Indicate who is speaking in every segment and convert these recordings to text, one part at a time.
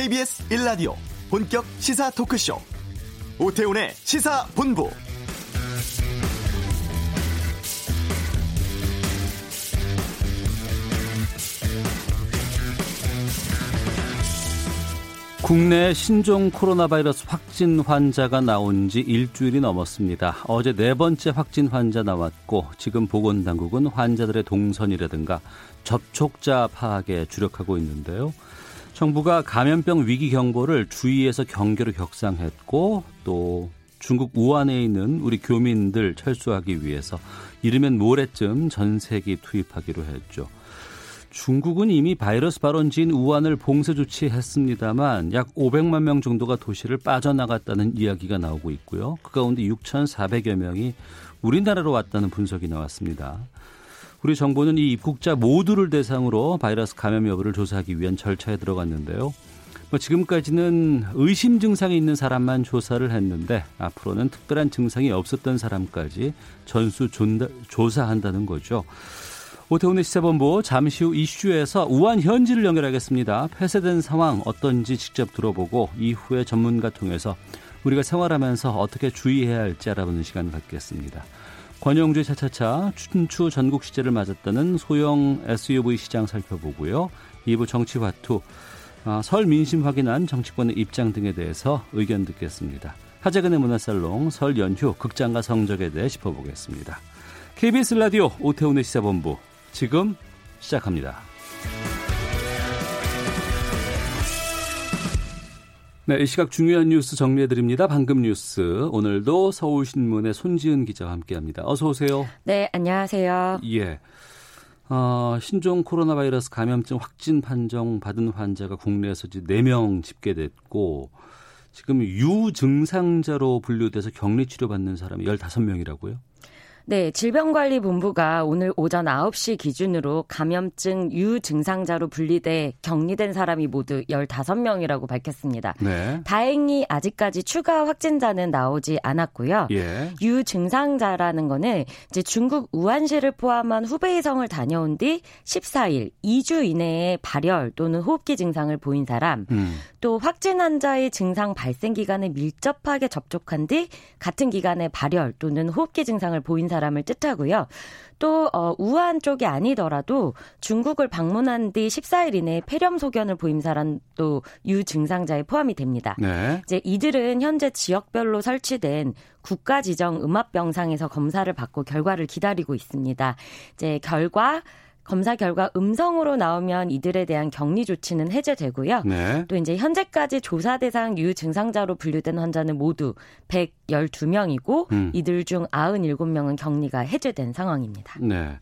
Speaker 1: KBS 1라디오 본격 시사 토크쇼 오태훈의 시사본부
Speaker 2: 국내 신종 코로나 바이러스 확진 환자가 나온 지 일주일이 넘었습니다. 어제 네 번째 확진 환자 나왔고 지금 보건당국은 환자들의 동선이라든가 접촉자 파악에 주력하고 있는데요. 정부가 감염병 위기 경보를 주의해서 경계로 격상했고 또 중국 우한에 있는 우리 교민들 철수하기 위해서 이르면 모레쯤 전세기 투입하기로 했죠. 중국은 이미 바이러스 발원지인 우한을 봉쇄 조치했습니다만 약 500만 명 정도가 도시를 빠져나갔다는 이야기가 나오고 있고요. 그 가운데 6,400여 명이 우리나라로 왔다는 분석이 나왔습니다. 우리 정부는 이 입국자 모두를 대상으로 바이러스 감염 여부를 조사하기 위한 절차에 들어갔는데요. 뭐 지금까지는 의심 증상이 있는 사람만 조사를 했는데 앞으로는 특별한 증상이 없었던 사람까지 전수 조사한다는 거죠. 오태훈의 시사본부 잠시 후 이슈에서 우한 현지를 연결하겠습니다. 폐쇄된 상황 어떤지 직접 들어보고 이후에 전문가 통해서 우리가 생활하면서 어떻게 주의해야 할지 알아보는 시간 갖겠습니다. 권영주의 차차차 춘추 전국 시제를 맞았다는 소형 SUV 시장 살펴보고요. 2부 정치화투 아, 설 민심 확인한 정치권의 입장 등에 대해서 의견 듣겠습니다. 하재근의 문화살롱 설 연휴 극장과 성적에 대해 짚어보겠습니다. KBS 라디오 오태훈의 시사본부 지금 시작합니다. 네, 이 시각 중요한 뉴스 정리해 드립니다. 방금 뉴스. 오늘도 서울신문의 손지은 기자와 함께 합니다. 어서 오세요.
Speaker 3: 네, 안녕하세요.
Speaker 2: 예. 어, 신종 코로나 바이러스 감염증 확진 판정 받은 환자가 국내에서 이제 4명 집계됐고 지금 유증상자로 분류돼서 격리 치료받는 사람이 15명이라고요?
Speaker 3: 네, 질병관리본부가 오늘 오전 9시 기준으로 감염증 유증상자로 분리돼 격리된 사람이 모두 15명이라고 밝혔습니다. 네. 다행히 아직까지 추가 확진자는 나오지 않았고요. 예. 유증상자라는 거는 이제 중국 우한시를 포함한 후베이성을 다녀온 뒤 14일, 2주 이내에 발열 또는 호흡기 증상을 보인 사람, 음. 또 확진 환자의 증상 발생 기간에 밀접하게 접촉한 뒤 같은 기간에 발열 또는 호흡기 증상을 보인 사람 을 뜻하고요. 또 어, 우한 쪽이 아니더라도 중국을 방문한 뒤 14일 이내에 폐렴 소견을 보인 사람도 유증상자에 포함이 됩니다. 네. 이제 이들은 현재 지역별로 설치된 국가 지정 음압병상에서 검사를 받고 결과를 기다리고 있습니다. 이제 결과 검사 결과 음성으로 나오면 이들에 대한 격리 조치는 해제되고요. 네. 또 이제 현재까지 조사 대상 유증상자로 분류된 환자는 모두 112명이고 음. 이들 중 97명은 격리가 해제된 상황입니다.
Speaker 2: 네.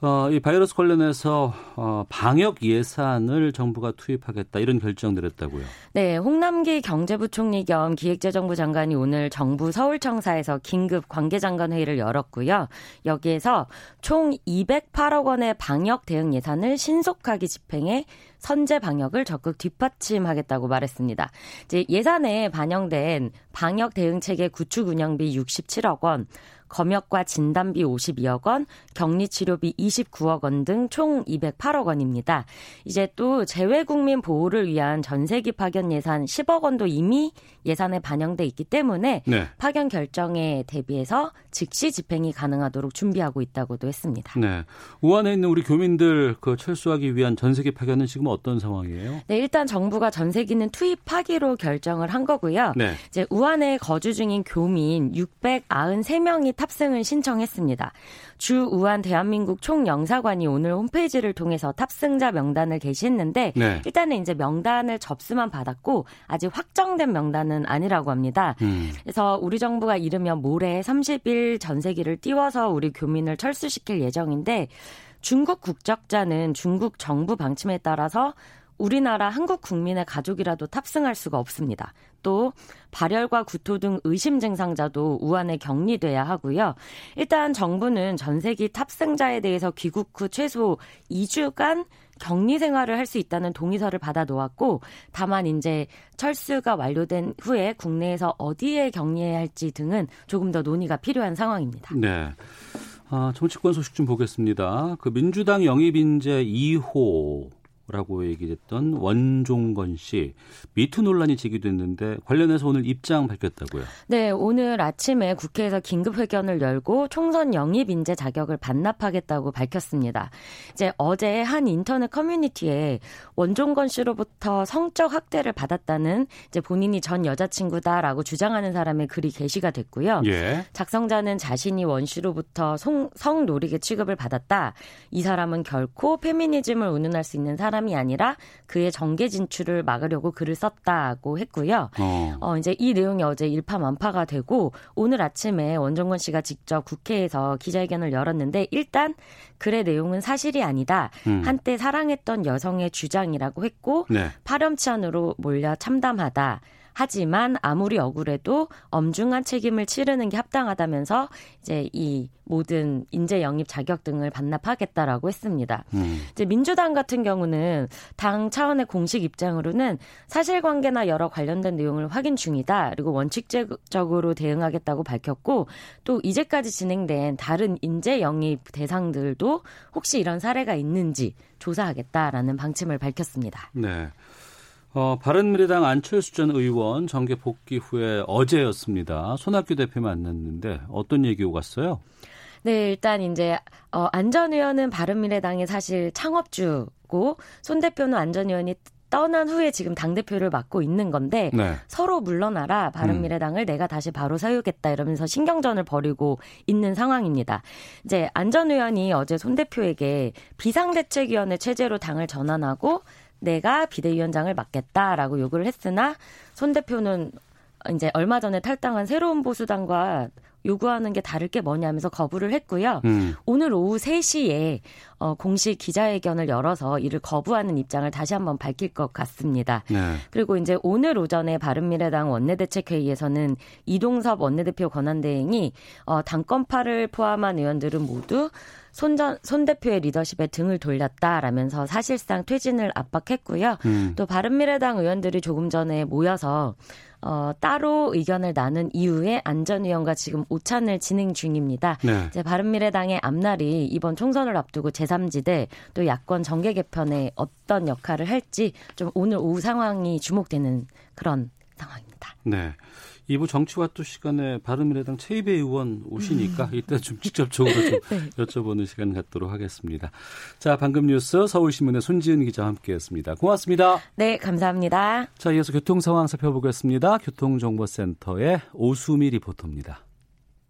Speaker 2: 어, 이 바이러스 관련해서 어, 방역 예산을 정부가 투입하겠다 이런 결정 내렸다고요.
Speaker 3: 네, 홍남기 경제부총리 겸 기획재정부 장관이 오늘 정부 서울청사에서 긴급 관계장관 회의를 열었고요. 여기에서 총 208억 원의 방역 대응 예산을 신속하게 집행해 선제 방역을 적극 뒷받침하겠다고 말했습니다. 이제 예산에 반영된 방역 대응 체계 구축 운영비 67억 원, 검역과 진단비 52억 원, 격리 치료비 29억 원 등 총 208억 원입니다. 이제 또 재외 국민 보호를 위한 전세기 파견 예산 10억 원도 이미 예산에 반영돼 있기 때문에 네. 파견 결정에 대비해서 즉시 집행이 가능하도록 준비하고 있다고도 했습니다.
Speaker 2: 네. 우한에 있는 우리 교민들 그 철수하기 위한 전세기 파견은 지금 어떤 상황이에요?
Speaker 3: 네, 일단 정부가 전세기는 투입하기로 결정을 한 거고요. 네. 이제 우한에 거주 중인 교민 693명이 탑승을 신청했습니다. 주 우한 대한민국 총영사관이 오늘 홈페이지를 통해서 탑승자 명단을 게시했는데 네. 일단은 이제 명단을 접수만 받았고 아직 확정된 명단은 아니라고 합니다. 음. 그래서 우리 정부가 이르면 모레 30일 전세기를 띄워서 우리 교민을 철수시킬 예정인데 중국 국적자는 중국 정부 방침에 따라서 우리나라 한국 국민의 가족이라도 탑승할 수가 없습니다. 또 발열과 구토 등 의심 증상자도 우한에 격리돼야 하고요. 일단 정부는 전세기 탑승자에 대해서 귀국 후 최소 2주간 격리 생활을 할 수 있다는 동의서를 받아 놓았고 다만 이제 철수가 완료된 후에 국내에서 어디에 격리해야 할지 등은 조금 더 논의가 필요한 상황입니다.
Speaker 2: 네. 아, 정치권 소식 좀 보겠습니다. 그 민주당 영입 인재 2호 라고 얘기했던 원종건 씨 미투 논란이 제기됐는데 관련해서 오늘 입장 밝혔다고요.
Speaker 3: 네, 오늘 아침에 국회에서 긴급 회견을 열고 총선 영입 인재 자격을 반납하겠다고 밝혔습니다. 이제 어제 한 인터넷 커뮤니티에 원종건 씨로부터 성적 학대를 받았다는 이제 본인이 전 여자친구다라고 주장하는 사람의 글이 게시가 됐고요. 예. 작성자는 자신이 원 씨로부터 성, 성노리개 취급을 받았다. 이 사람은 결코 페미니즘을 운운할 수 있는 사람 사람이 아니라 그의 정계 진출을 막으려고 글을 썼다고 했고요. 어. 어 이제 이 내용이 어제 일파만파가 되고 오늘 아침에 원정권 씨가 직접 국회에서 기자회견을 열었는데 일단 글의 내용은 사실이 아니다. 음. 한때 사랑했던 여성의 주장이라고 했고 네. 파렴치한으로 몰려 참담하다. 하지만 아무리 억울해도 엄중한 책임을 치르는 게 합당하다면서 이제 이 모든 인재 영입 자격 등을 반납하겠다라고 했습니다. 음. 이제 민주당 같은 경우는 당 차원의 공식 입장으로는 사실관계나 여러 관련된 내용을 확인 중이다. 그리고 원칙적으로 대응하겠다고 밝혔고 또 이제까지 진행된 다른 인재 영입 대상들도 혹시 이런 사례가 있는지 조사하겠다라는 방침을 밝혔습니다.
Speaker 2: 네. 어, 바른미래당 안철수 전 의원 정계 복귀 후에 어제였습니다. 손학규 대표 만났는데 어떤 얘기 오갔어요?
Speaker 3: 네, 일단 이제 어, 안전 의원은 바른미래당의 사실 창업주고 손 대표는 안전 의원이 떠난 후에 지금 당 대표를 맡고 있는 건데 네. 서로 물러나라 바른미래당을 음. 내가 다시 바로 세우겠다 이러면서 신경전을 벌이고 있는 상황입니다. 이제 안전 의원이 어제 손 대표에게 비상대책위원회 체제로 당을 전환하고 내가 비대위원장을 맡겠다라고 요구를 했으나 손 대표는 이제 얼마 전에 탈당한 새로운 보수당과 요구하는 게 다를 게 뭐냐면서 거부를 했고요. 음. 오늘 오후 3시에 어, 공식 기자회견을 열어서 이를 거부하는 입장을 다시 한번 밝힐 것 같습니다. 네. 그리고 이제 오늘 오전에 바른미래당 원내대책회의에서는 이동섭 원내대표 권한대행이 어, 당권파를 포함한 의원들은 모두 손전, 손 대표의 리더십에 등을 돌렸다라면서 사실상 퇴진을 압박했고요. 음. 또 바른미래당 의원들이 조금 전에 모여서 어, 따로 의견을 나눈 이후에 안전위원과 지금 오찬을 진행 중입니다. 네. 이제 바른미래당의 앞날이 이번 총선을 앞두고 제3지대 또 야권 정계 개편에 어떤 역할을 할지 좀 오늘 오후 상황이 주목되는 그런 상황입니다.
Speaker 2: 네. 2부 정치와또 시간에 바른미래당 최이배 의원 오시니까 음. 이따 좀 직접적으로 좀 네. 여쭤보는 시간 갖도록 하겠습니다. 자, 방금 뉴스 서울신문의 손지은 기자와 함께했습니다. 고맙습니다.
Speaker 3: 네, 감사합니다.
Speaker 2: 자, 이어서 교통 상황 살펴보겠습니다. 교통정보센터의 오수미 리포터입니다.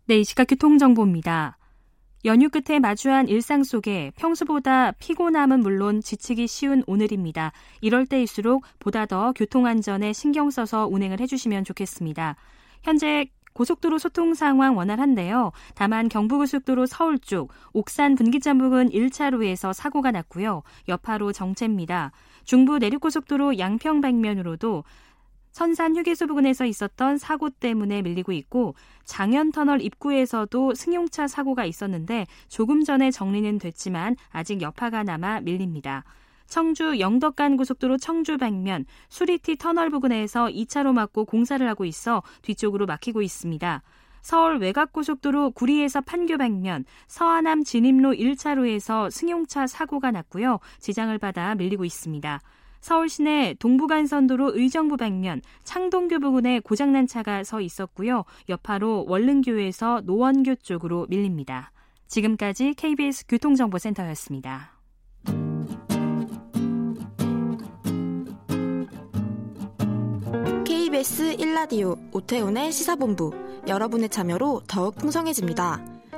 Speaker 4: 네, 이 시각 교통정보입니다. 연휴 끝에 마주한 일상 속에 평소보다 피곤함은 물론 지치기 쉬운 오늘입니다. 이럴 때일수록 보다 더 교통안전에 신경 써서 운행을 해주시면 좋겠습니다. 현재 고속도로 소통 상황 원활한데요. 다만 경부고속도로 서울 쪽 옥산 분기점 부근 1차로에서 사고가 났고요. 여파로 정체입니다. 중부 내륙고속도로 양평 방면으로도 선산 휴게소 부근에서 있었던 사고 때문에 밀리고 있고 장현 터널 입구에서도 승용차 사고가 있었는데 조금 전에 정리는 됐지만 아직 여파가 남아 밀립니다. 청주 영덕간 고속도로 청주 방면 수리티 터널 부근에서 2차로 막고 공사를 하고 있어 뒤쪽으로 막히고 있습니다. 서울 외곽고속도로 구리에서 판교 방면 서하남 진입로 1차로에서 승용차 사고가 났고요. 지장을 받아 밀리고 있습니다. 서울 시내 동부간선도로 의정부 방면 창동교 부근에 고장난 차가 서 있었고요. 여파로 월릉교에서 노원교 쪽으로 밀립니다. 지금까지 KBS 교통정보센터였습니다.
Speaker 5: KBS 1라디오 오태훈의 시사본부 여러분의 참여로 더욱 풍성해집니다.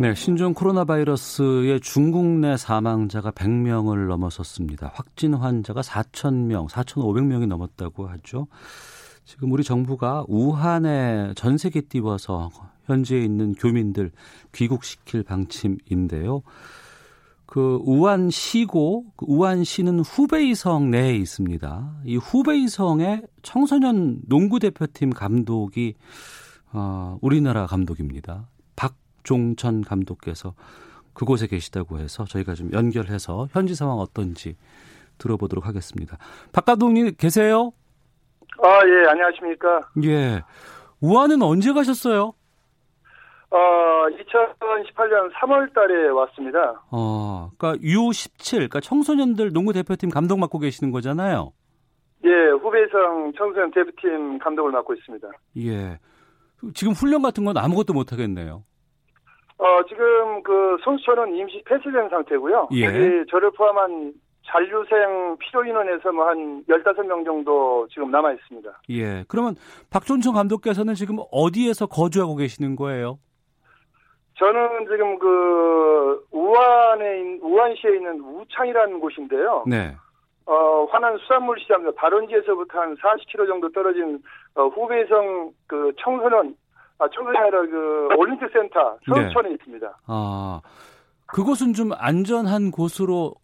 Speaker 2: 네, 신종 코로나 바이러스의 중국 내 사망자가 100명을 넘어섰습니다. 확진 환자가 4,000명, 4,500명이 넘었다고 하죠. 지금 우리 정부가 우한에 전 세계 띄워서 현지에 있는 교민들 귀국시킬 방침인데요. 그 우한시고 그 우한시는 후베이성 내에 있습니다. 이 후베이성의 청소년 농구 대표팀 감독이 어, 우리나라 감독입니다. 박종천 감독께서 그곳에 계시다고 해서 저희가 좀 연결해서 현지 상황 어떤지 들어보도록 하겠습니다. 박 감독님 계세요?
Speaker 6: 아, 예, 안녕하십니까.
Speaker 2: 예. 우한은 언제 가셨어요?
Speaker 6: 어, 2018년 3월 달에 왔습니다.
Speaker 2: 어, 그러니까 U17, 그러니까 청소년들 농구 대표팀 감독 맡고 계시는 거잖아요.
Speaker 6: 예, 후배성 청소년 대표팀 감독을 맡고 있습니다.
Speaker 2: 예. 지금 훈련 같은 건 아무것도 못 하겠네요.
Speaker 6: 어, 지금 그 선수촌은 임시 폐쇄된 상태고요.
Speaker 2: 예.
Speaker 6: 여기 저를 포함한 잔류생 필요 인원에서 뭐 한 15명 정도 지금 남아 있습니다.
Speaker 2: 예. 그러면 박존청 감독께서는 지금 어디에서 거주하고 계시는 거예요?
Speaker 6: 저는 지금 그 우한에 우한시에 있는 우창이라는 곳인데요.
Speaker 2: 네.
Speaker 6: 어, 환안 수산물 시장 발원지에서부터 한 40km 정도 떨어진 어, 후베이성 그 청소년 아 청소년 아니라 그 올림픽 센터 서울촌에 네. 있습니다.
Speaker 2: 아 그곳은 좀 안전한 곳으로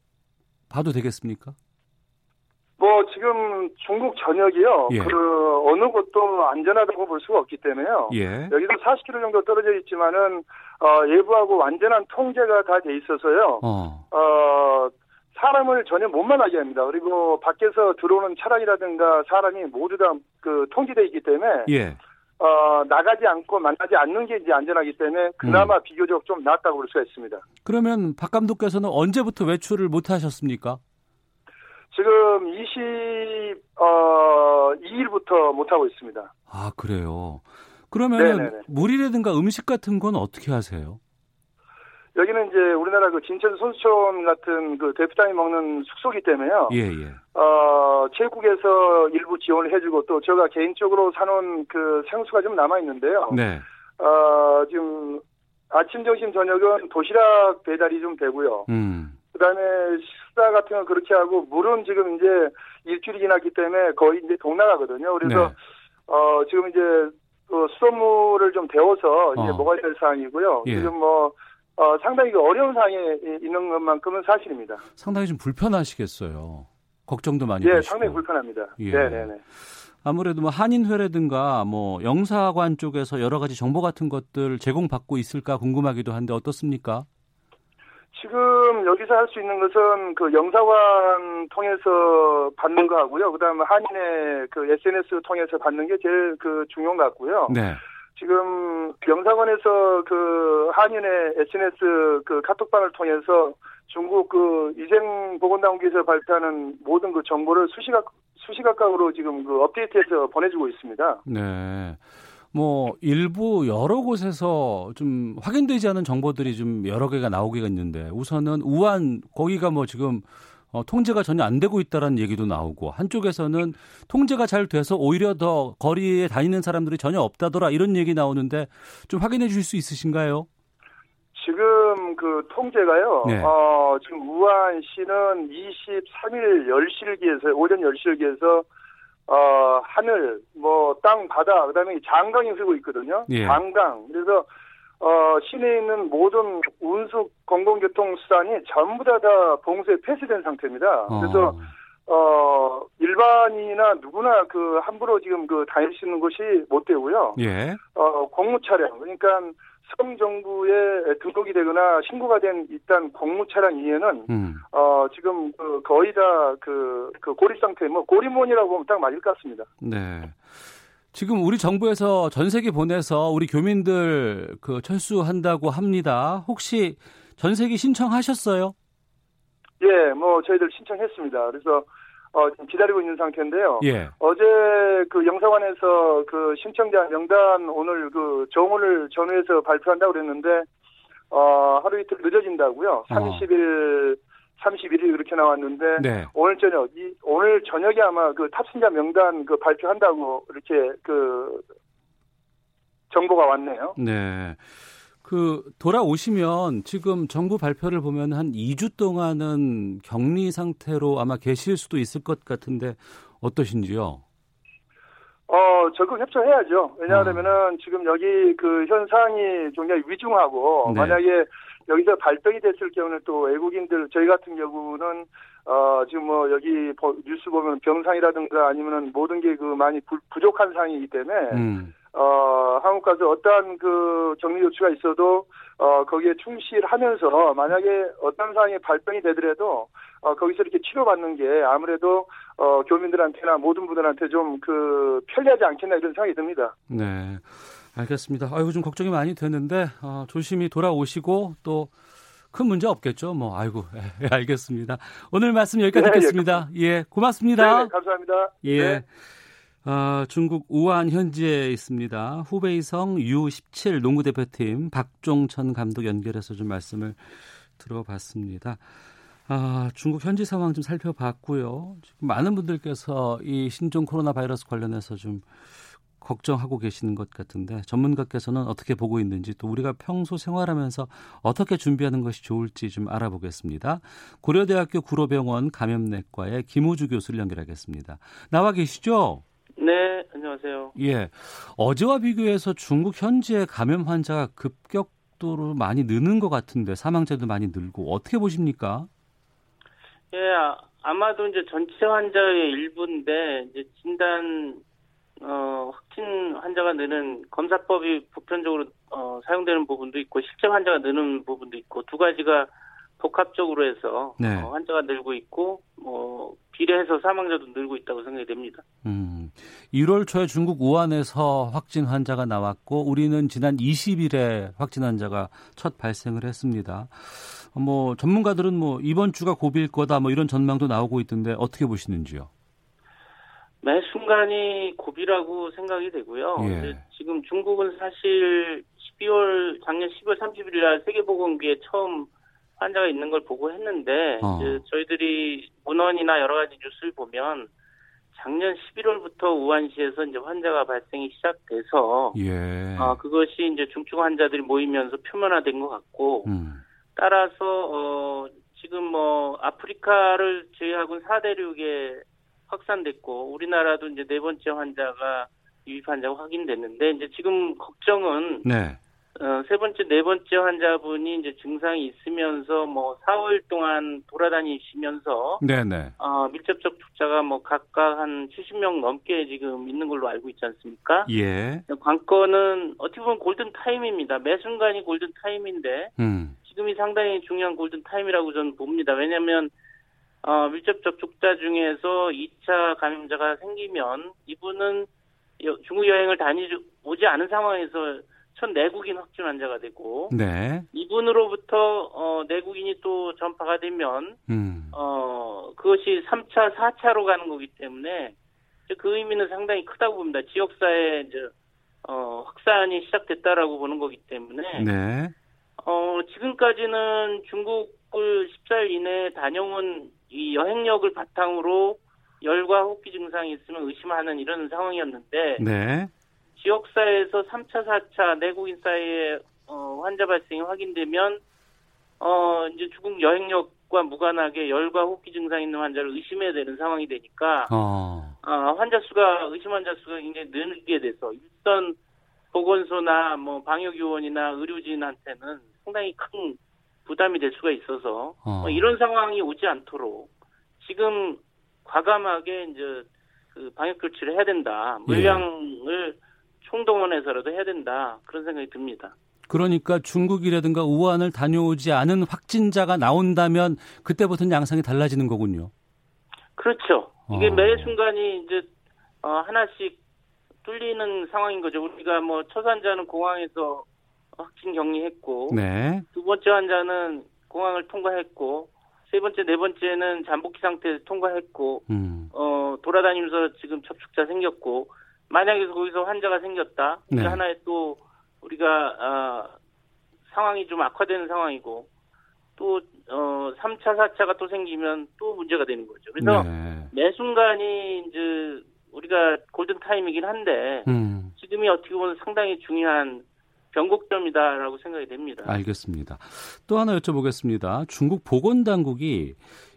Speaker 2: 봐도 되겠습니까?
Speaker 6: 뭐 지금 중국 전역이요.
Speaker 2: 예.
Speaker 6: 그 어느 곳도 안전하다고 볼 수가 없기 때문에요.
Speaker 2: 예.
Speaker 6: 여기서 40km 정도 떨어져 있지만은 어, 예부하고 완전한 통제가 다 돼 있어서요.
Speaker 2: 어.
Speaker 6: 어. 사람을 전혀 못 만나게 합니다. 그리고 밖에서 들어오는 차량이라든가 사람이 모두 다 그 통제돼 있기 때문에
Speaker 2: 예.
Speaker 6: 어, 나가지 않고 만나지 않는 게 이제 안전하기 때문에 그나마 음. 비교적 좀 낫다고 볼 수가 있습니다.
Speaker 2: 그러면 박 감독께서는 언제부터 외출을 못 하셨습니까?
Speaker 6: 지금 20, 어, 2일부터 못 하고 있습니다.
Speaker 2: 아, 그래요. 그러면 물이라든가 음식 같은 건 어떻게 하세요?
Speaker 6: 여기는 이제 우리나라 그 진천 선수촌 같은 그 대표단이 먹는 숙소기 때문에요.
Speaker 2: 예, 예.
Speaker 6: 어, 체육국에서 일부 지원을 해주고 또 제가 개인적으로 사놓은 그 생수가 좀 남아 있는데요.
Speaker 2: 네.
Speaker 6: 어, 지금 아침, 점심, 저녁은 도시락 배달이 좀 되고요.
Speaker 2: 음.
Speaker 6: 그 다음에 식사 같은 건 그렇게 하고 물은 지금 이제 일주일이 지났기 때문에 거의 이제 동나가거든요. 그래서
Speaker 2: 네.
Speaker 6: 어, 지금 이제 그 수돗물을 좀 데워서 이제
Speaker 2: 어.
Speaker 6: 먹어야 될 상황이고요.
Speaker 2: 예.
Speaker 6: 지금 뭐 어, 상당히 그 어려운 상황에 있는 것만큼은 사실입니다.
Speaker 2: 상당히 좀 불편하시겠어요. 걱정도 많이
Speaker 6: 예,
Speaker 2: 되시고.
Speaker 6: 상당히 불편합니다.
Speaker 2: 예.
Speaker 6: 네, 네, 네.
Speaker 2: 아무래도 뭐 한인회라든가 뭐 영사관 쪽에서 여러 가지 정보 같은 것들 제공받고 있을까 궁금하기도 한데 어떻습니까?
Speaker 6: 지금 여기서 할 수 있는 것은 그 영사관 통해서 받는 거 하고요. 그다음에 한인의 그 SNS 통해서 받는 게 제일 그 중요한 것 같고요.
Speaker 2: 네.
Speaker 6: 지금 영사관에서 그 한인의 SNS 그 카톡방을 통해서 중국 그 위생 보건당국에서 발표하는 모든 그 정보를 수시각 수시각각으로 지금 그 업데이트해서 보내주고 있습니다.
Speaker 2: 네. 뭐 일부 여러 곳에서 좀 확인되지 않은 정보들이 좀 여러 개가 나오게 있는데 우선은 우한 거기가 뭐 지금 어, 통제가 전혀 안 되고 있다라는 얘기도 나오고 한쪽에서는 통제가 잘 돼서 오히려 더 거리에 다니는 사람들이 전혀 없다더라 이런 얘기 나오는데 좀 확인해 주실 수 있으신가요?
Speaker 6: 지금 그 통제가요.
Speaker 2: 네.
Speaker 6: 어, 지금 우한시는 23일 10시일기에서 오전 10시일기에서 어, 하늘, 뭐, 땅, 바다, 그 다음에 장강이 흐르고 있거든요.
Speaker 2: 예.
Speaker 6: 장강. 그래서, 어, 시내에 있는 모든 운수 공공교통수단이 전부 다, 다 봉쇄 폐쇄된 상태입니다. 그래서, 어, 일반인이나 누구나 그 함부로 지금 그 다닐 수 있는 곳이 못 되고요.
Speaker 2: 예.
Speaker 6: 어, 공무 차량. 그러니까 성 정부에 등록이 되거나 신고가 된 일단 공무 차량 이외에는
Speaker 2: 음.
Speaker 6: 어, 지금 그 거의 다그 그 고립 상태 뭐 고립몬이라고 보면 딱 맞을 것 같습니다.
Speaker 2: 네. 지금 우리 정부에서 전세기 보내서 우리 교민들 그 철수한다고 합니다. 혹시 전세기 신청하셨어요?
Speaker 6: 예, 뭐 저희들 신청했습니다. 그래서 어, 지금 기다리고 있는 상태인데요.
Speaker 2: 예.
Speaker 6: 어제 그 영사관에서 그 신청자 명단 오늘 그 정오를 전후해서 발표한다고 그랬는데 어, 하루 이틀 늦어진다고요. 30일, 31일 그렇게 나왔는데
Speaker 2: 네.
Speaker 6: 오늘 저녁 이 오늘 저녁에 아마 그 탑승자 명단 그 발표한다고 이렇게 그 정보가 왔네요.
Speaker 2: 네. 그 돌아오시면 지금 정부 발표를 보면 한 2주 동안은 격리 상태로 아마 계실 수도 있을 것 같은데 어떠신지요?
Speaker 6: 어, 적극 협조해야죠. 왜냐하면은 지금 여기 그 현상이 굉장히 위중하고
Speaker 2: 네.
Speaker 6: 만약에 여기서 발병이 됐을 경우는 또 외국인들 저희 같은 경우는 어 지금 뭐 여기 보- 뉴스 보면 병상이라든가 아니면은 모든 게 그 많이 부, 부족한 상황이기 때문에
Speaker 2: 음.
Speaker 6: 어, 한국 가서 어떠한 그 격리 조치가 있어도 어, 거기에 충실하면서 만약에 어떤 상황이 발병이 되더라도 어, 거기서 이렇게 치료받는 게 아무래도 어, 교민들한테나 모든 분들한테 좀 그 편리하지 않겠나 이런 생각이 듭니다.
Speaker 2: 네. 알겠습니다. 아이고 좀 걱정이 많이 되는데 어, 조심히 돌아오시고 또 큰 문제 없겠죠. 뭐 아이고 예, 알겠습니다. 오늘 말씀 여기까지 네, 듣겠습니다. 예, 예 고맙습니다.
Speaker 6: 네, 네 감사합니다.
Speaker 2: 예. 네. 어, 중국 우한 현지에 있습니다. 후베이성 U17 농구 대표팀 박종천 감독 연결해서 좀 말씀을 들어봤습니다. 아, 중국 현지 상황 좀 살펴봤고요. 지금 많은 분들께서 이 신종 코로나 바이러스 관련해서 좀 걱정하고 계시는 것 같은데 전문가께서는 어떻게 보고 있는지 또 우리가 평소 생활하면서 어떻게 준비하는 것이 좋을지 좀 알아보겠습니다. 고려대학교 구로병원 감염내과의 김우주 교수를 연결하겠습니다. 나와 계시죠?
Speaker 7: 네, 안녕하세요.
Speaker 2: 예. 어제와 비교해서 중국 현지의 감염 환자가 급격도로 많이 느는 것 같은데 사망자도 많이 늘고 어떻게 보십니까?
Speaker 7: 예, 아마도 이제 전체 환자의 일부인데 이제 진단 어, 확진 환자가 느는 검사법이 보편적으로 어, 사용되는 부분도 있고 실제 환자가 느는 부분도 있고 두 가지가 복합적으로 해서 네. 어, 환자가 늘고 있고 뭐 비례해서 사망자도 늘고 있다고 생각이 됩니다. 음,
Speaker 2: 1월 초에 중국 우한에서 확진 환자가 나왔고 우리는 지난 20일에 확진 환자가 첫 발생을 했습니다. 뭐 전문가들은 뭐 이번 주가 고비일 거다 뭐 이런 전망도 나오고 있던데 어떻게 보시는지요?
Speaker 7: 매 순간이 고비라고 생각이 되고요. 예. 지금 중국은 사실 12월 작년 12월 30일 날 세계보건기에 처음 환자가 있는 걸 보고 했는데 어. 저희들이 문헌이나 여러 가지 뉴스를 보면 작년 11월부터 우한시에서 이제 환자가 발생이 시작돼서 예. 어, 그것이 이제 중증 환자들이 모이면서 표면화된 것 같고 음. 따라서 어, 지금 뭐 아프리카를 제외하고는 4대륙에 확산됐고 우리나라도 이제 네 번째 환자가 유입 환자가 확인됐는데 이제 지금 걱정은 네. 어, 세 번째, 네 번째 환자분이 이제 증상이 있으면서 뭐 4일 동안 돌아다니시면서 네네. 어, 밀접 접촉자가 뭐 각각 한 70명 넘게 지금 있는 걸로 알고 있지 않습니까? 예. 관건은 어떻게 보면 골든 타임입니다. 매 순간이 골든 타임인데 음. 지금이 상당히 중요한 골든 타임이라고 저는 봅니다. 왜냐하면 어, 밀접 접촉자 중에서 2차 감염자가 생기면 이분은 중국 여행을 다니지 오지 않은 상황에서 첫 내국인 확진 환자가 되고 네. 이분으로부터 어, 내국인이 또 전파가 되면 음. 어, 그것이 3차, 4차로 가는 거기 때문에 그 의미는 상당히 크다고 봅니다. 지역사회 이제 어, 확산이 시작됐다라고 보는 거기 때문에 네. 어, 지금까지는 중국을 14일 이내에 다녀온 이 여행력을 바탕으로 열과 호흡기 증상이 있으면 의심하는 이런 상황이었는데 네. 지역사회에서 3차, 4차 내국인 사이에 어, 환자 발생이 확인되면 어, 이제 중국 여행력과 무관하게 열과 호흡기 증상 있는 환자를 의심해야 되는 상황이 되니까 어. 어 환자 수가 의심 환자 수가 굉장히 늘게 돼서 일선 보건소나 뭐 방역요원이나 의료진한테는 상당히 큰 부담이 될 수가 있어서 어. 뭐 이런 상황이 오지 않도록 지금 과감하게 이제 그 방역 조치를 해야 된다. 물량을 예. 총동원해서라도 해야 된다. 그런 생각이 듭니다.
Speaker 2: 그러니까 중국이라든가 우한을 다녀오지 않은 확진자가 나온다면 그때부터는 양상이 달라지는 거군요.
Speaker 7: 그렇죠. 이게 어. 매 순간이 이제 어, 하나씩 뚫리는 상황인 거죠. 우리가 뭐첫 환자는 공항에서 확진 격리했고 네. 두 번째 환자는 공항을 통과했고 세 번째, 네 번째는 잠복기 상태에서 통과했고 음. 어 돌아다니면서 지금 접촉자 생겼고 만약에 거기서 환자가 생겼다. 네. 하나의 또 우리가 어, 상황이 좀 악화되는 상황이고 또 어, 3차, 4차가 또 생기면 또 문제가 되는 거죠. 그래서 네. 매 순간이 이제 우리가 골든 타임이긴 한데 음. 지금이 어떻게 보면 상당히 중요한 변곡점이다라고 생각이 됩니다.
Speaker 2: 알겠습니다. 또 하나 여쭤보겠습니다. 중국 보건당국이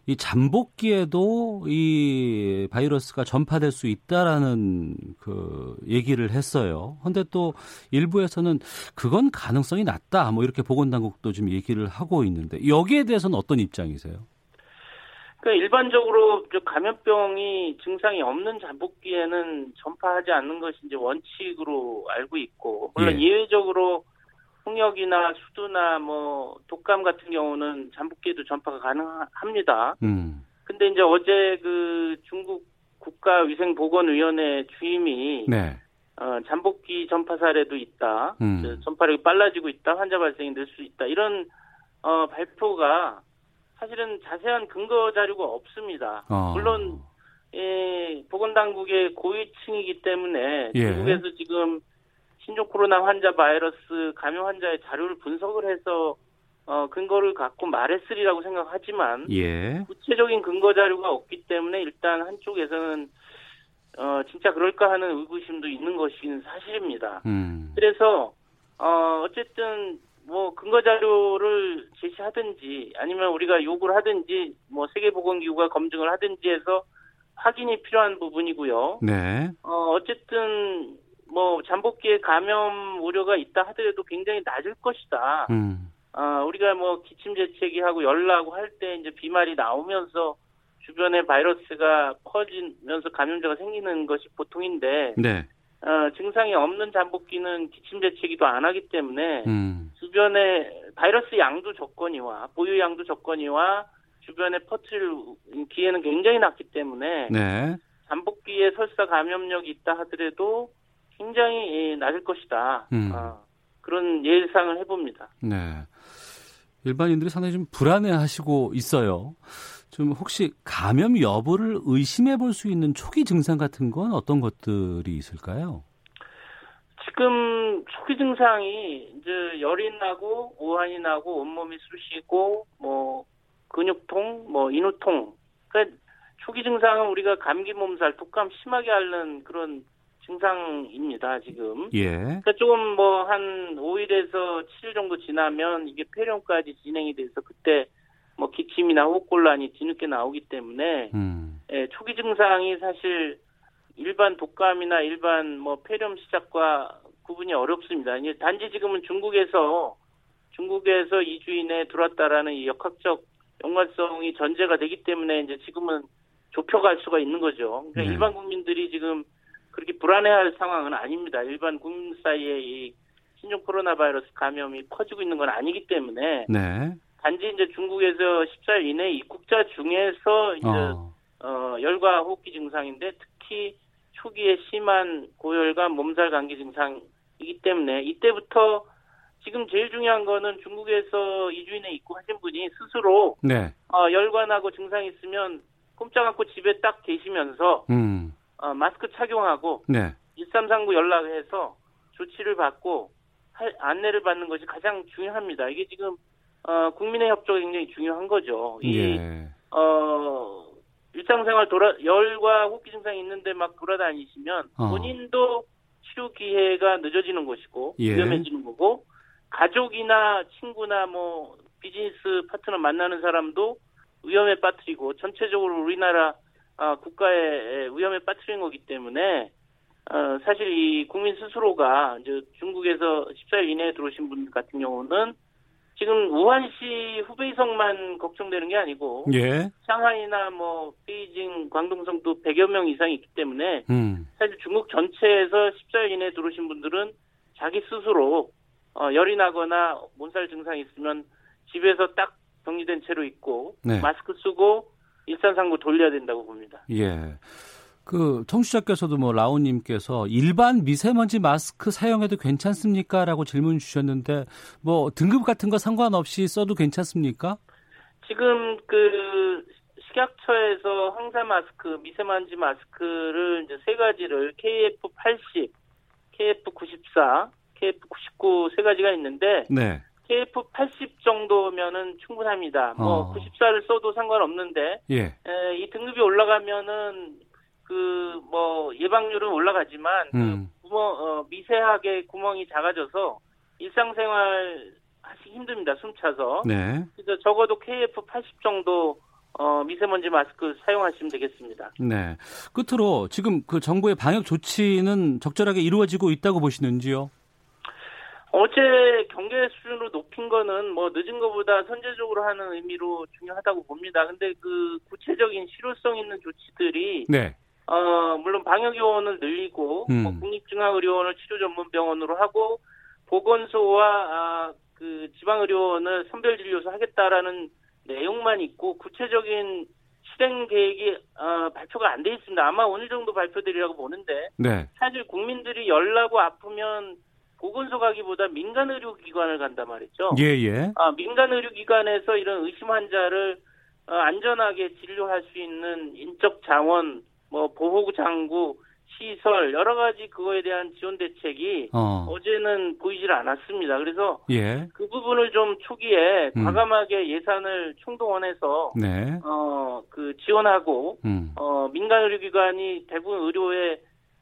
Speaker 2: 이 잠복기에도 이 바이러스가 전파될 수 있다라는 그 얘기를 했어요. 근데 또 일부에서는 그건 가능성이 낮다. 뭐 이렇게 보건당국도 좀 얘기를 하고 있는데 여기에 대해서는 어떤 입장이세요?
Speaker 7: 그러니까 일반적으로 감염병이 증상이 없는 잠복기에는 전파하지 않는 것이 이제 원칙으로 알고 있고 물론 예. 예외적으로 홍역이나 수두나 뭐 독감 같은 경우는 잠복기에도 전파가 가능합니다. 음. 근데 이제 어제 그 중국 국가위생보건위원회 주임이 네. 어, 잠복기 전파 사례도 있다. 음. 전파력이 빨라지고 있다. 환자 발생이 늘 수 있다. 이런 어, 발표가 사실은 자세한 근거 자료가 없습니다. 어. 물론 예, 보건당국의 고위층이기 때문에 예. 중국에서 지금 신종 코로나 환자 바이러스 감염 환자의 자료를 분석을 해서 어, 근거를 갖고 말했으리라고 생각하지만 예. 구체적인 근거 자료가 없기 때문에 일단 한쪽에서는 어, 진짜 그럴까 하는 의구심도 있는 것인 사실입니다. 음. 그래서 어, 어쨌든 뭐 근거 자료를 제시하든지 아니면 우리가 요구를 하든지 뭐 세계보건기구가 검증을 하든지 해서 확인이 필요한 부분이고요. 네. 어, 어쨌든 뭐 잠복기에 감염 우려가 있다 하더라도 굉장히 낮을 것이다. 음. 어, 우리가 뭐 기침 재채기하고 열나고 할 때 이제 비말이 나오면서 주변에 바이러스가 퍼지면서 감염자가 생기는 것이 보통인데 네. 어, 증상이 없는 잠복기는 기침 재채기도 안 하기 때문에 음. 주변에 바이러스 양도 적거니와 보유 양도 적거니와 주변에 퍼트릴 기회는 굉장히 낮기 때문에 네. 잠복기에 설사 감염력이 있다 하더라도 굉장히 낮을 것이다. 음. 어, 그런 예상을 해봅니다. 네.
Speaker 2: 일반인들이 상당히 좀 불안해하시고 있어요. 좀 혹시 감염 여부를 의심해 볼 수 있는 초기 증상 같은 건 어떤 것들이 있을까요?
Speaker 7: 지금 초기 증상이 이제 열이 나고 오한이 나고 온몸이 쑤시고 뭐 근육통, 뭐 인후통. 그러니까 초기 증상은 우리가 감기 몸살, 독감 심하게 앓는 그런 증상입니다, 지금. 예. 그러니까 조금 뭐 한 5일에서 7일 정도 지나면 이게 폐렴까지 진행이 돼서 그때 뭐 기침이나 호흡곤란이 뒤늦게 나오기 때문에 음. 예, 초기 증상이 사실 일반 독감이나 일반 뭐 폐렴 시작과 구분이 어렵습니다. 이제 단지 지금은 중국에서 중국에서 이주인에 들어왔다라는 이 역학적 연관성이 전제가 되기 때문에 이제 지금은 좁혀갈 수가 있는 거죠. 그러니까 네. 일반 국민들이 지금 그렇게 불안해할 상황은 아닙니다. 일반 국민 사이에 이 신종 코로나 바이러스 감염이 퍼지고 있는 건 아니기 때문에 네. 단지 이제 중국에서 14일 이내 입국자 중에서 이제 어. 어, 열과 호흡기 증상인데 특히 초기에 심한 고열과 몸살 감기 증상이기 때문에 이때부터 지금 제일 중요한 거는 중국에서 이주인에 입국하신 분이 스스로 네. 어, 열관하고 증상이 있으면 꼼짝 않고 집에 딱 계시면서 음. 어, 마스크 착용하고 네. 1339 연락해서 조치를 받고 할, 안내를 받는 것이 가장 중요합니다. 이게 지금 어, 국민의 협조가 굉장히 중요한 거죠. 이 예. 어, 일상생활 돌아 열과 호흡기 증상이 있는데 막 돌아다니시면 어. 본인도 치료 기회가 늦어지는 것이고 예. 위험해지는 거고 가족이나 친구나 뭐 비즈니스 파트너 만나는 사람도 위험에 빠뜨리고 전체적으로 우리나라 어, 국가의 위험에 빠뜨린 거기 때문에 어, 사실 이 국민 스스로가 이제 중국에서 14일 이내에 들어오신 분 같은 경우는 지금 우한시 후베이성만 걱정되는 게 아니고 예. 상하이나 뭐 베이징, 광동성도 100여 명 이상이 있기 때문에 음. 사실 중국 전체에서 14일 이내에 들어오신 분들은 자기 스스로 어, 열이 나거나 몸살 증상이 있으면 집에서 딱 격리된 채로 있고 네. 마스크 쓰고 일산상구 돌려야 된다고 봅니다.
Speaker 2: 예. 그 청취자께서도 뭐 라온님께서 일반 미세먼지 마스크 사용해도 괜찮습니까?라고 질문 주셨는데 뭐 등급 같은 거 상관없이 써도 괜찮습니까?
Speaker 7: 지금 그 식약처에서 황사 마스크, 미세먼지 마스크를 이제 세 가지를 KF80, KF94, KF99 세 가지가 있는데 네. KF80 정도면은 충분합니다. 뭐 어. 94를 써도 상관없는데 예. 에, 이 등급이 올라가면은 그 뭐 예방률은 올라가지만 그 음. 그 구멍 어, 미세하게 구멍이 작아져서 일상생활 하기 힘듭니다. 숨 차서. 네. 그래서 적어도 KF80 정도 어, 미세먼지 마스크 사용하시면 되겠습니다.
Speaker 2: 네. 끝으로 지금 그 정부의 방역 조치는 적절하게 이루어지고 있다고 보시는지요?
Speaker 7: 어제 경계 수준으로 높인 거는 뭐 늦은 것보다 선제적으로 하는 의미로 중요하다고 봅니다. 근데 그 구체적인 실효성 있는 조치들이 네. 어 물론 방역 요원을 늘리고 음. 뭐 국립중앙의료원을 치료 전문 병원으로 하고 보건소와 아, 그 지방의료원을 선별진료소 하겠다라는 내용만 있고 구체적인 실행 계획이 어, 발표가 안 돼 있습니다. 아마 오늘 정도 발표되리라고 보는데 네. 사실 국민들이 열나고 아프면 보건소 가기보다 민간 의료기관을 간단 말이죠.
Speaker 2: 예, 예.
Speaker 7: 아, 민간 의료기관에서 이런 의심 환자를 어, 안전하게 진료할 수 있는 인적 자원, 뭐 보호 장구, 시설 여러 가지 그거에 대한 지원 대책이 어. 제는 보이질 않았습니다. 그래서 예. 그 부분을 좀 초기에 음. 과감하게 예산을 총동원해서 네. 어그 지원하고 음. 어 민간 의료기관이 대부분 의료에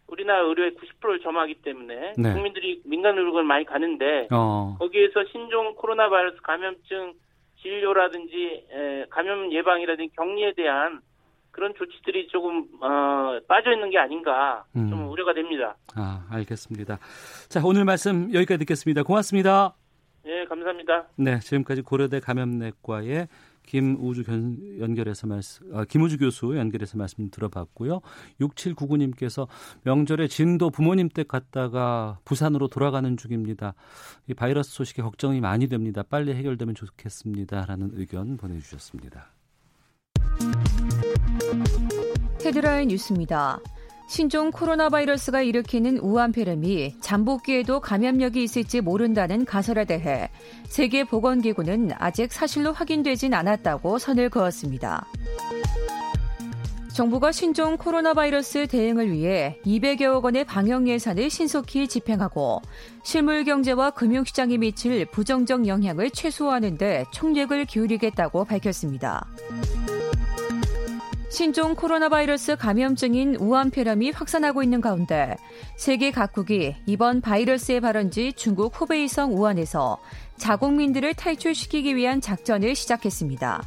Speaker 7: 우리나라 의료의 90%를 점하기 때문에 네. 국민들이 민간 의료를 많이 가는데 어. 거기에서 신종 코로나 바이러스 감염증 진료라든지 에, 감염 예방이라든지 격리에 대한 그런 조치들이 조금 어, 빠져 있는 게 아닌가 좀 음. 우려가 됩니다.
Speaker 2: 아 알겠습니다. 자 오늘 말씀 여기까지 듣겠습니다. 고맙습니다.
Speaker 7: 네 감사합니다.
Speaker 2: 네 지금까지 고려대 감염내과의 김우주 연결해서 말씀, 아, 김우주 교수 연결해서 말씀 들어봤고요. 6799님께서 명절에 진도 부모님 댁 갔다가 부산으로 돌아가는 중입니다. 이 바이러스 소식에 걱정이 많이 됩니다. 빨리 해결되면 좋겠습니다. 라는 의견 보내주셨습니다.
Speaker 8: 헤드라인 뉴스입니다. 신종 코로나 바이러스가 일으키는 우한폐렴이 잠복기에도 감염력이 있을지 모른다는 가설에 대해 세계보건기구는 아직 사실로 확인되진 않았다고 선을 그었습니다. 정부가 신종 코로나 바이러스 대응을 위해 200여억 원의 방역 예산을 신속히 집행하고 실물 경제와 금융시장에 미칠 부정적 영향을 최소화하는 데 총력을 기울이겠다고 밝혔습니다. 신종 코로나 바이러스 감염증인 우한폐렴이 확산하고 있는 가운데 세계 각국이 이번 바이러스의 발원지 중국 후베이성 우한에서 자국민들을 탈출시키기 위한 작전을 시작했습니다.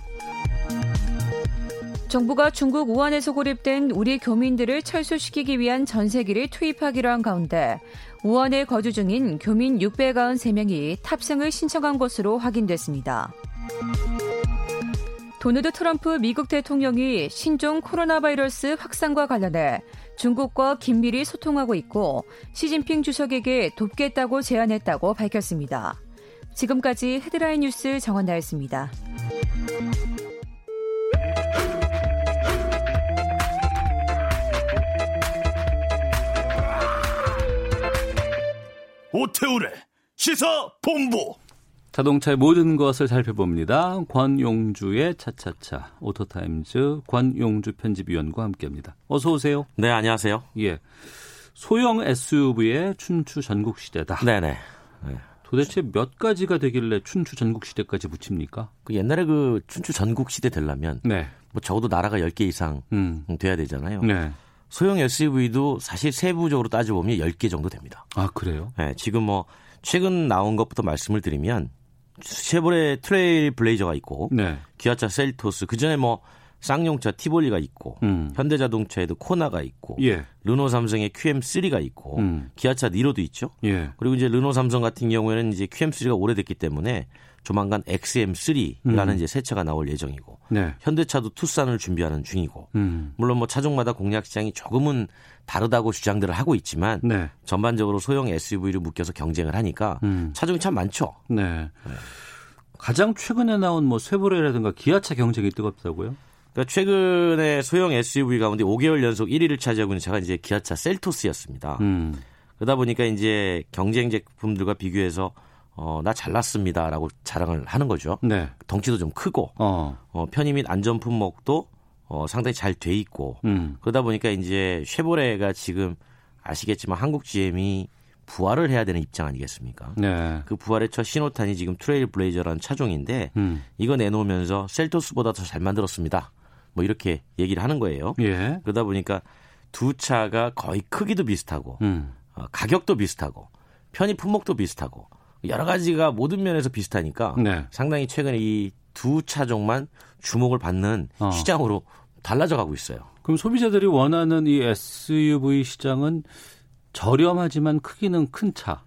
Speaker 8: 정부가 중국 우한에서 고립된 우리 교민들을 철수시키기 위한 전세기를 투입하기로 한 가운데 우한에 거주 중인 교민 693명이 탑승을 신청한 것으로 확인됐습니다. 도널드 트럼프 미국 대통령이 신종 코로나 바이러스 확산과 관련해 중국과 긴밀히 소통하고 있고 시진핑 주석에게 돕겠다고 제안했다고 밝혔습니다. 지금까지 헤드라인 뉴스 정원나였습니다.
Speaker 9: 오태훈의 시사 본부
Speaker 2: 자동차의 모든 것을 살펴봅니다. 권용주의 차차차 오토타임즈 권용주 편집위원과 함께합니다. 어서 오세요.
Speaker 10: 네, 안녕하세요.
Speaker 2: 예, 소형 SUV의 춘추 전국 시대다.
Speaker 10: 네네. 네.
Speaker 2: 도대체 몇 가지가 되길래 춘추 전국 시대까지 붙입니까?
Speaker 10: 그 옛날에 그 춘추 전국 시대 되려면 네. 뭐 적어도 나라가 10개 이상 음. 돼야 되잖아요. 네. 소형 SUV도 사실 세부적으로 따져보면 10개 정도 됩니다.
Speaker 2: 아, 그래요?
Speaker 10: 네, 지금 뭐 최근 나온 것부터 말씀을 드리면 쉐보레 트레일 블레이저가 있고 네. 기아차 셀토스 그 전에 뭐 쌍용차 티볼리가 있고 음. 현대자동차에도 코나가 있고 예. 르노 삼성의 QM3가 있고 음. 기아차 니로도 있죠. 예. 그리고 이제 르노 삼성 같은 경우에는 이제 QM3가 오래됐기 때문에 조만간 XM3라는 음. 이제 새 차가 나올 예정이고 네. 현대차도 투싼을 준비하는 중이고 음. 물론 뭐 차종마다 공략 시장이 조금은 다르다고 주장들을 하고 있지만 네. 전반적으로 소형 SUV를 묶여서 경쟁을 하니까 음. 차종이 참 많죠.
Speaker 2: 네. 네. 가장 최근에 나온 뭐 쉐보레라든가 기아차 경쟁이 뜨겁다고요?
Speaker 10: 그러니까 최근에 소형 SUV 가운데 5개월 연속 1위를 차지하고 있는 차가 이제 기아차 셀토스였습니다. 음. 그러다 보니까 이제 경쟁 제품들과 비교해서 어, 나 잘났습니다라고 자랑을 하는 거죠. 네. 덩치도 좀 크고, 어. 어 편의 및 안전 품목도 어, 상당히 잘 돼 있고, 음. 그러다 보니까 이제 쉐보레가 지금 아시겠지만 한국 GM이 부활을 해야 되는 입장 아니겠습니까? 네. 그 부활의 첫 신호탄이 지금 트레일 블레이저라는 차종인데, 음. 이거 내놓으면서 셀토스보다 더 잘 만들었습니다. 뭐 이렇게 얘기를 하는 거예요. 예. 그러다 보니까 두 차가 거의 크기도 비슷하고, 음. 어, 가격도 비슷하고, 편의 품목도 비슷하고, 여러 가지가 모든 면에서 비슷하니까 네. 상당히 최근에 이 두 차종만 주목을 받는 어. 시장으로 달라져 가고 있어요.
Speaker 2: 그럼 소비자들이 원하는 이 SUV 시장은 저렴하지만 크기는 큰 차.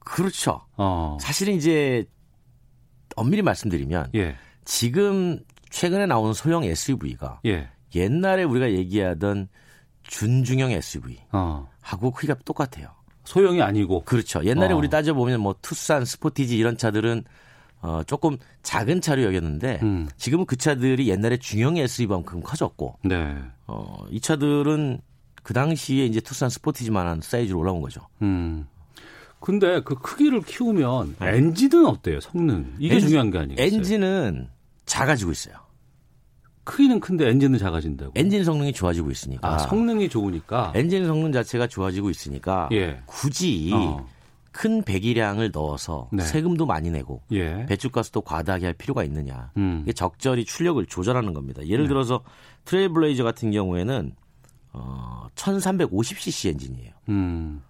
Speaker 10: 그렇죠. 어. 사실은 이제 엄밀히 말씀드리면 예. 지금 최근에 나오는 소형 SUV가 예. 옛날에 우리가 얘기하던 준중형 SUV 어. 하고 크기가 똑같아요.
Speaker 2: 소형이 아니고.
Speaker 10: 그렇죠. 옛날에 어. 우리 따져 보면 뭐 투싼, 스포티지 이런 차들은 어, 조금 작은 차로 여겼는데 음. 지금은 그 차들이 옛날에 중형 SUV만큼 커졌고 네. 어, 이 차들은 그 당시에 이제 투싼 스포티지만한 사이즈로 올라온 거죠. 음.
Speaker 2: 근데 그 크기를 키우면 네. 엔진은 어때요? 성능. 이게 엔진, 중요한 게 아니겠어요?
Speaker 10: 엔진은 작아지고 있어요.
Speaker 2: 크기는 큰데 엔진은 작아진다고.
Speaker 10: 엔진 성능이 좋아지고 있으니까.
Speaker 2: 아, 성능이 좋으니까.
Speaker 10: 엔진 성능 자체가 좋아지고 있으니까 예. 굳이 어. 큰 배기량을 넣어서 네. 세금도 많이 내고 예. 배출가스도 과다하게 할 필요가 있느냐. 음. 이게 적절히 출력을 조절하는 겁니다. 예를 네. 들어서 트레일블레이저 같은 경우에는 어, 1350cc 엔진이에요. 음.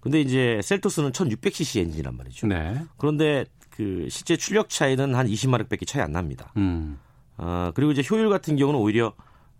Speaker 10: 근데 이제 셀토스는 1600cc 엔진이란 말이죠. 네. 그런데 그 실제 출력 차이는 한 20마력밖에 차이 안 납니다. 음. 어, 그리고 이제 효율 같은 경우는 오히려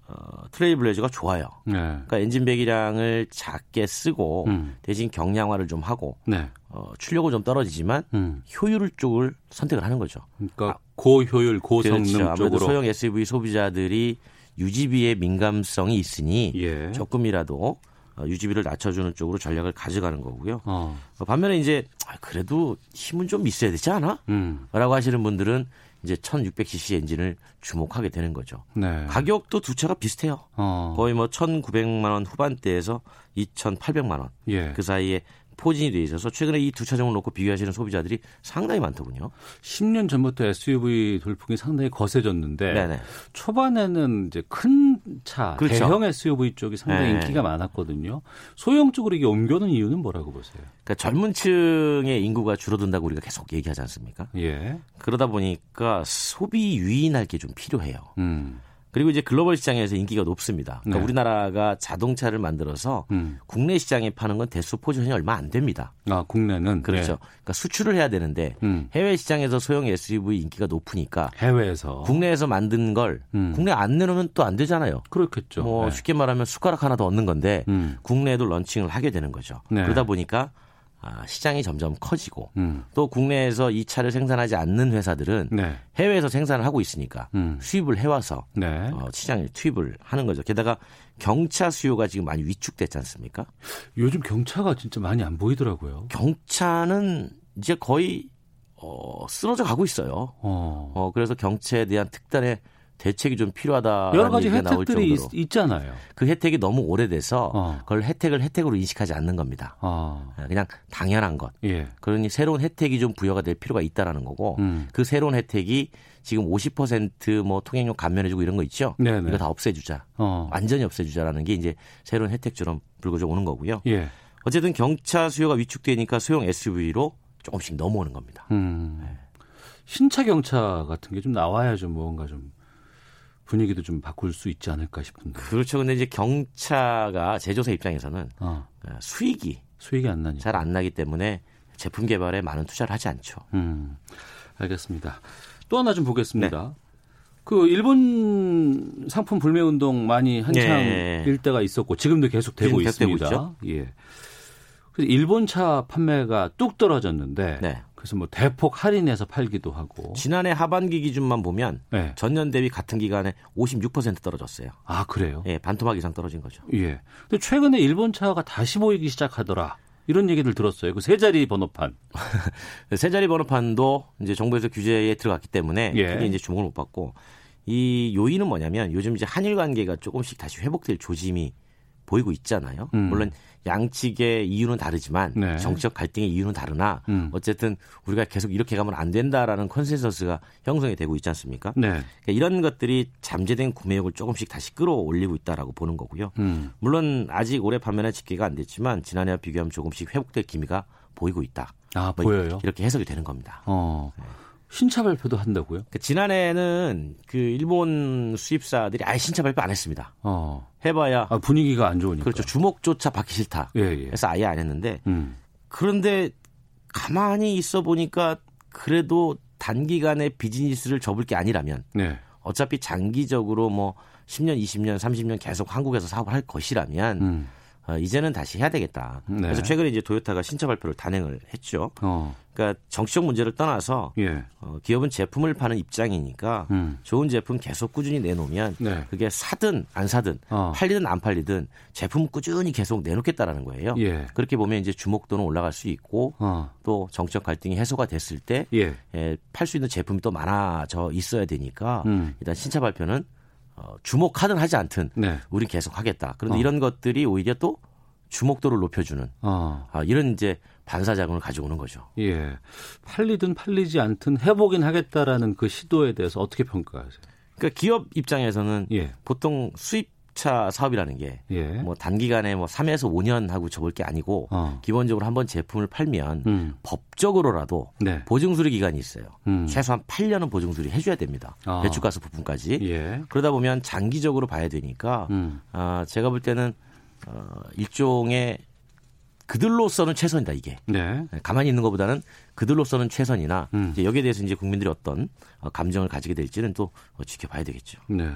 Speaker 10: 어, 트레일블레이저가 좋아요. 네. 그러니까 엔진 배기량을 작게 쓰고 음. 대신 경량화를 좀 하고 네. 어, 출력은 좀 떨어지지만 음. 효율 쪽을 선택을 하는 거죠.
Speaker 2: 그러니까 아, 고효율, 고성능 그렇죠.
Speaker 10: 아무래도 쪽으로 소형 SUV 소비자들이 유지비에 민감성이 있으니 예. 조금이라도 어, 유지비를 낮춰주는 쪽으로 전략을 가져가는 거고요. 어. 반면에 이제 아, 그래도 힘은 좀 있어야 되지 않아? 음. 라고 하시는 분들은 이제 1600cc 엔진을 주목하게 되는 거죠. 네. 가격도 두 차가 비슷해요. 어. 거의 뭐 1,900만 원 후반대에서 2,800만 원. 예. 그 사이에 포진이 돼 있어서 최근에 이 두 차종을 놓고 비교하시는 소비자들이 상당히 많더군요.
Speaker 2: 10년 전부터 SUV 돌풍이 상당히 거세졌는데 네네. 초반에는 이제 큰 차, 그렇죠. 대형 SUV 쪽이 상당히 네. 인기가 많았거든요. 소형 쪽으로 이게 옮겨는 이유는 뭐라고 보세요?
Speaker 10: 그러니까 젊은 층의 인구가 줄어든다고 우리가 계속 얘기하지 않습니까? 예. 그러다 보니까 소비 유인할 게 좀 필요해요. 음. 그리고 이제 글로벌 시장에서 인기가 높습니다. 그러니까 네. 우리나라가 자동차를 만들어서 음. 국내 시장에 파는 건 대수 포지션이 얼마 안 됩니다.
Speaker 2: 아, 국내는
Speaker 10: 그렇죠. 네. 그러니까 수출을 해야 되는데 음. 해외 시장에서 소형 SUV 인기가 높으니까
Speaker 2: 해외에서
Speaker 10: 국내에서 만든 걸 음. 국내 안 내놓으면 또 안 되잖아요.
Speaker 2: 그렇겠죠.
Speaker 10: 뭐 네. 쉽게 말하면 숟가락 하나 더 얻는 건데 음. 국내에도 런칭을 하게 되는 거죠. 네. 그러다 보니까 아, 시장이 점점 커지고 음. 또 국내에서 이 차를 생산하지 않는 회사들은 네. 해외에서 생산을 하고 있으니까 음. 수입을 해와서 네. 어, 시장에 투입을 하는 거죠. 게다가 경차 수요가 지금 많이 위축됐지 않습니까?
Speaker 2: 요즘 경차가 진짜 많이 안 보이더라고요.
Speaker 10: 경차는 이제 거의 어, 쓰러져 가고 있어요. 어. 어 그래서 경차에 대한 특단의 대책이 좀 필요하다.
Speaker 2: 여러 가지 혜택들이 있, 잖아요 그
Speaker 10: 혜택이 너무 오래돼서 어. 그걸 혜택을 혜택으로 인식하지 않는 겁니다. 어. 그냥 당연한 것. 예. 그러니 새로운 혜택이 좀 부여가 될 필요가 있다라는 거고 음. 그 새로운 혜택이 지금 50%뭐 통행료 감면해주고 이런 거 있죠. 네네. 이거 다 없애주자. 어. 완전히 없애주자라는 게 이제 새로운 혜택처럼 불거져 오는 거고요. 예. 어쨌든 경차 수요가 위축되니까 소형 SUV로 조금씩 넘어오는 겁니다. 음. 네.
Speaker 2: 신차 경차 같은 게 좀 나와야죠. 뭔가 좀 분위기도 좀 바꿀 수 있지 않을까 싶은데.
Speaker 10: 그렇죠. 근데 이제 경차가 제조사 입장에서는 어. 어 수익이
Speaker 2: 수익이 안 나니
Speaker 10: 잘안 나기 때문에 제품 개발에 많은 투자를 하지 않죠. 음.
Speaker 2: 알겠습니다. 또 하나 좀 보겠습니다. 네. 그 일본 상품 불매 운동 많이 한창 네. 일때가 있었고 지금도 계속 되고 있습니다. 예. 그래서 일본 차 판매가 뚝 떨어졌는데 네. 그래서 뭐 대폭 할인해서 팔기도 하고.
Speaker 10: 지난해 하반기 기준만 보면 네. 전년 대비 같은 기간에 56% 떨어졌어요.
Speaker 2: 아 그래요?
Speaker 10: 예, 반토막 이상 떨어진 거죠.
Speaker 2: 예. 근데 최근에 일본 차가 다시 보이기 시작하더라. 이런 얘기를 들었어요. 그 세 자리 번호판.
Speaker 10: 세 자리 번호판도 이제 정부에서 규제에 들어갔기 때문에 예. 그게 이제 주목을 못 받고 이 요인은 뭐냐면 요즘 이제 한일 관계가 조금씩 다시 회복될 조짐이 보이고 있잖아요. 음. 물론 양측의 이유는 다르지만 네. 정치적 갈등의 이유는 다르나 음. 어쨌든 우리가 계속 이렇게 가면 안 된다라는 컨센서스가 형성이 되고 있지 않습니까? 네. 그러니까 이런 것들이 잠재된 구매욕을 조금씩 다시 끌어올리고 있다라고 보는 거고요. 음. 물론 아직 올해 판매는 집계가 안 됐지만 지난해와 비교하면 조금씩 회복될 기미가 보이고 있다.
Speaker 2: 아 뭐 보여요?
Speaker 10: 이렇게 해석이 되는 겁니다. 어.
Speaker 2: 네. 신차 발표도 한다고요?
Speaker 10: 그 지난해는 그 일본 수입사들이 아예 신차 발표 안 했습니다. 어. 해봐야
Speaker 2: 아, 분위기가 안 좋으니까.
Speaker 10: 그렇죠. 주목조차 받기 싫다. 예, 예. 그래서 아예 안 했는데 음. 그런데 가만히 있어 보니까 그래도 단기간에 비즈니스를 접을 게 아니라면 네. 어차피 장기적으로 뭐 10년, 20년, 30년 계속 한국에서 사업을 할 것이라면 음. 어, 이제는 다시 해야 되겠다. 네. 그래서 최근에 이제 도요타가 신차 발표를 단행을 했죠. 어. 그러니까 정치적 문제를 떠나서 예. 어, 기업은 제품을 파는 입장이니까 음. 좋은 제품 계속 꾸준히 내놓으면 네. 그게 사든 안 사든 어. 팔리든 안 팔리든 제품 꾸준히 계속 내놓겠다라는 거예요. 예. 그렇게 보면 이제 주목도는 올라갈 수 있고 어. 또 정치적 갈등이 해소가 됐을 때 예. 예, 팔수 있는 제품이 또 많아져 있어야 되니까 음. 일단 신차 발표는 어, 주목하든 하지 않든 네. 우리 계속 하겠다. 그런데 어. 이런 것들이 오히려 또 주목도를 높여주는 어. 아, 이런 이제 반사작용을 가져오는 거죠.
Speaker 2: 예. 팔리든 팔리지 않든 해보긴 하겠다라는 그 시도에 대해서 어떻게 평가하세요?
Speaker 10: 그러니까 기업 입장에서는 예. 보통 수입차 사업이라는 게뭐 예. 단기간에 뭐 3에서 5년 하고 접을 게 아니고 어. 기본적으로 한번 제품을 팔면 음. 법적으로라도 네. 보증 수리 기간이 있어요. 음. 최소한 8년은 보증 수리 해줘야 됩니다. 어. 배출가스 부품까지. 예. 그러다 보면 장기적으로 봐야 되니까 음. 아, 제가 볼 때는 어, 일종의 그들로서는 최선이다 이게. 네. 네. 가만히 있는 것보다는 그들로서는 최선이나 음. 이제 여기에 대해서 이제 국민들이 어떤 어, 감정을 가지게 될지는 또 어, 지켜봐야 되겠죠. 네.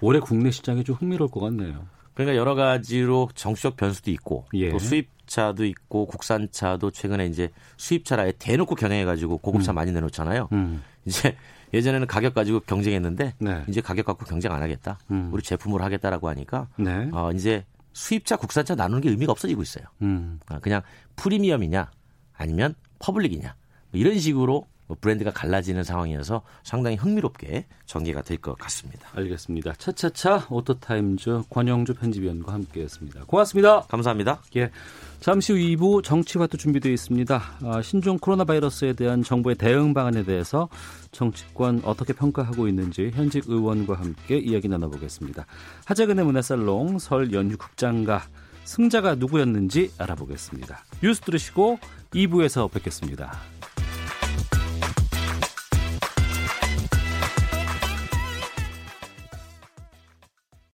Speaker 2: 올해 국내 시장이 좀 흥미로울 것 같네요.
Speaker 10: 그러니까 여러 가지로 정치적 변수도 있고 예. 또 수입차도 있고 국산차도 최근에 이제 수입차라 에 대놓고 겨냥해 가지고 고급차 음. 많이 내놓잖아요. 음. 이제 예전에는 가격 가지고 경쟁했는데 네. 이제 가격 갖고 경쟁 안 하겠다. 음. 우리 제품으로 하겠다라고 하니까 네. 어, 이제 수입차, 국산차 나누는 게 의미가 없어지고 있어요. 음. 아, 그냥 프리미엄이냐 아니면 public이냐 뭐 이런 식으로 뭐 브랜드가 갈라지는 상황이어서 상당히 흥미롭게 전개가 될 것 같습니다.
Speaker 2: 알겠습니다. 차차차 오토타임즈 권용주 편집위원과 함께했습니다. 고맙습니다.
Speaker 10: 감사합니다.
Speaker 2: 예. 잠시 후 2부 정치와도 준비되어 있습니다. 아, 신종 코로나 바이러스에 대한 정부의 대응 방안에 대해서 정치권 어떻게 평가하고 있는지 현직 의원과 함께 이야기 나눠보겠습니다. 하재근의 문화살롱 설 연휴 국장과 승자가 누구였는지 알아보겠습니다. 뉴스 들으시고 2부에서 뵙겠습니다.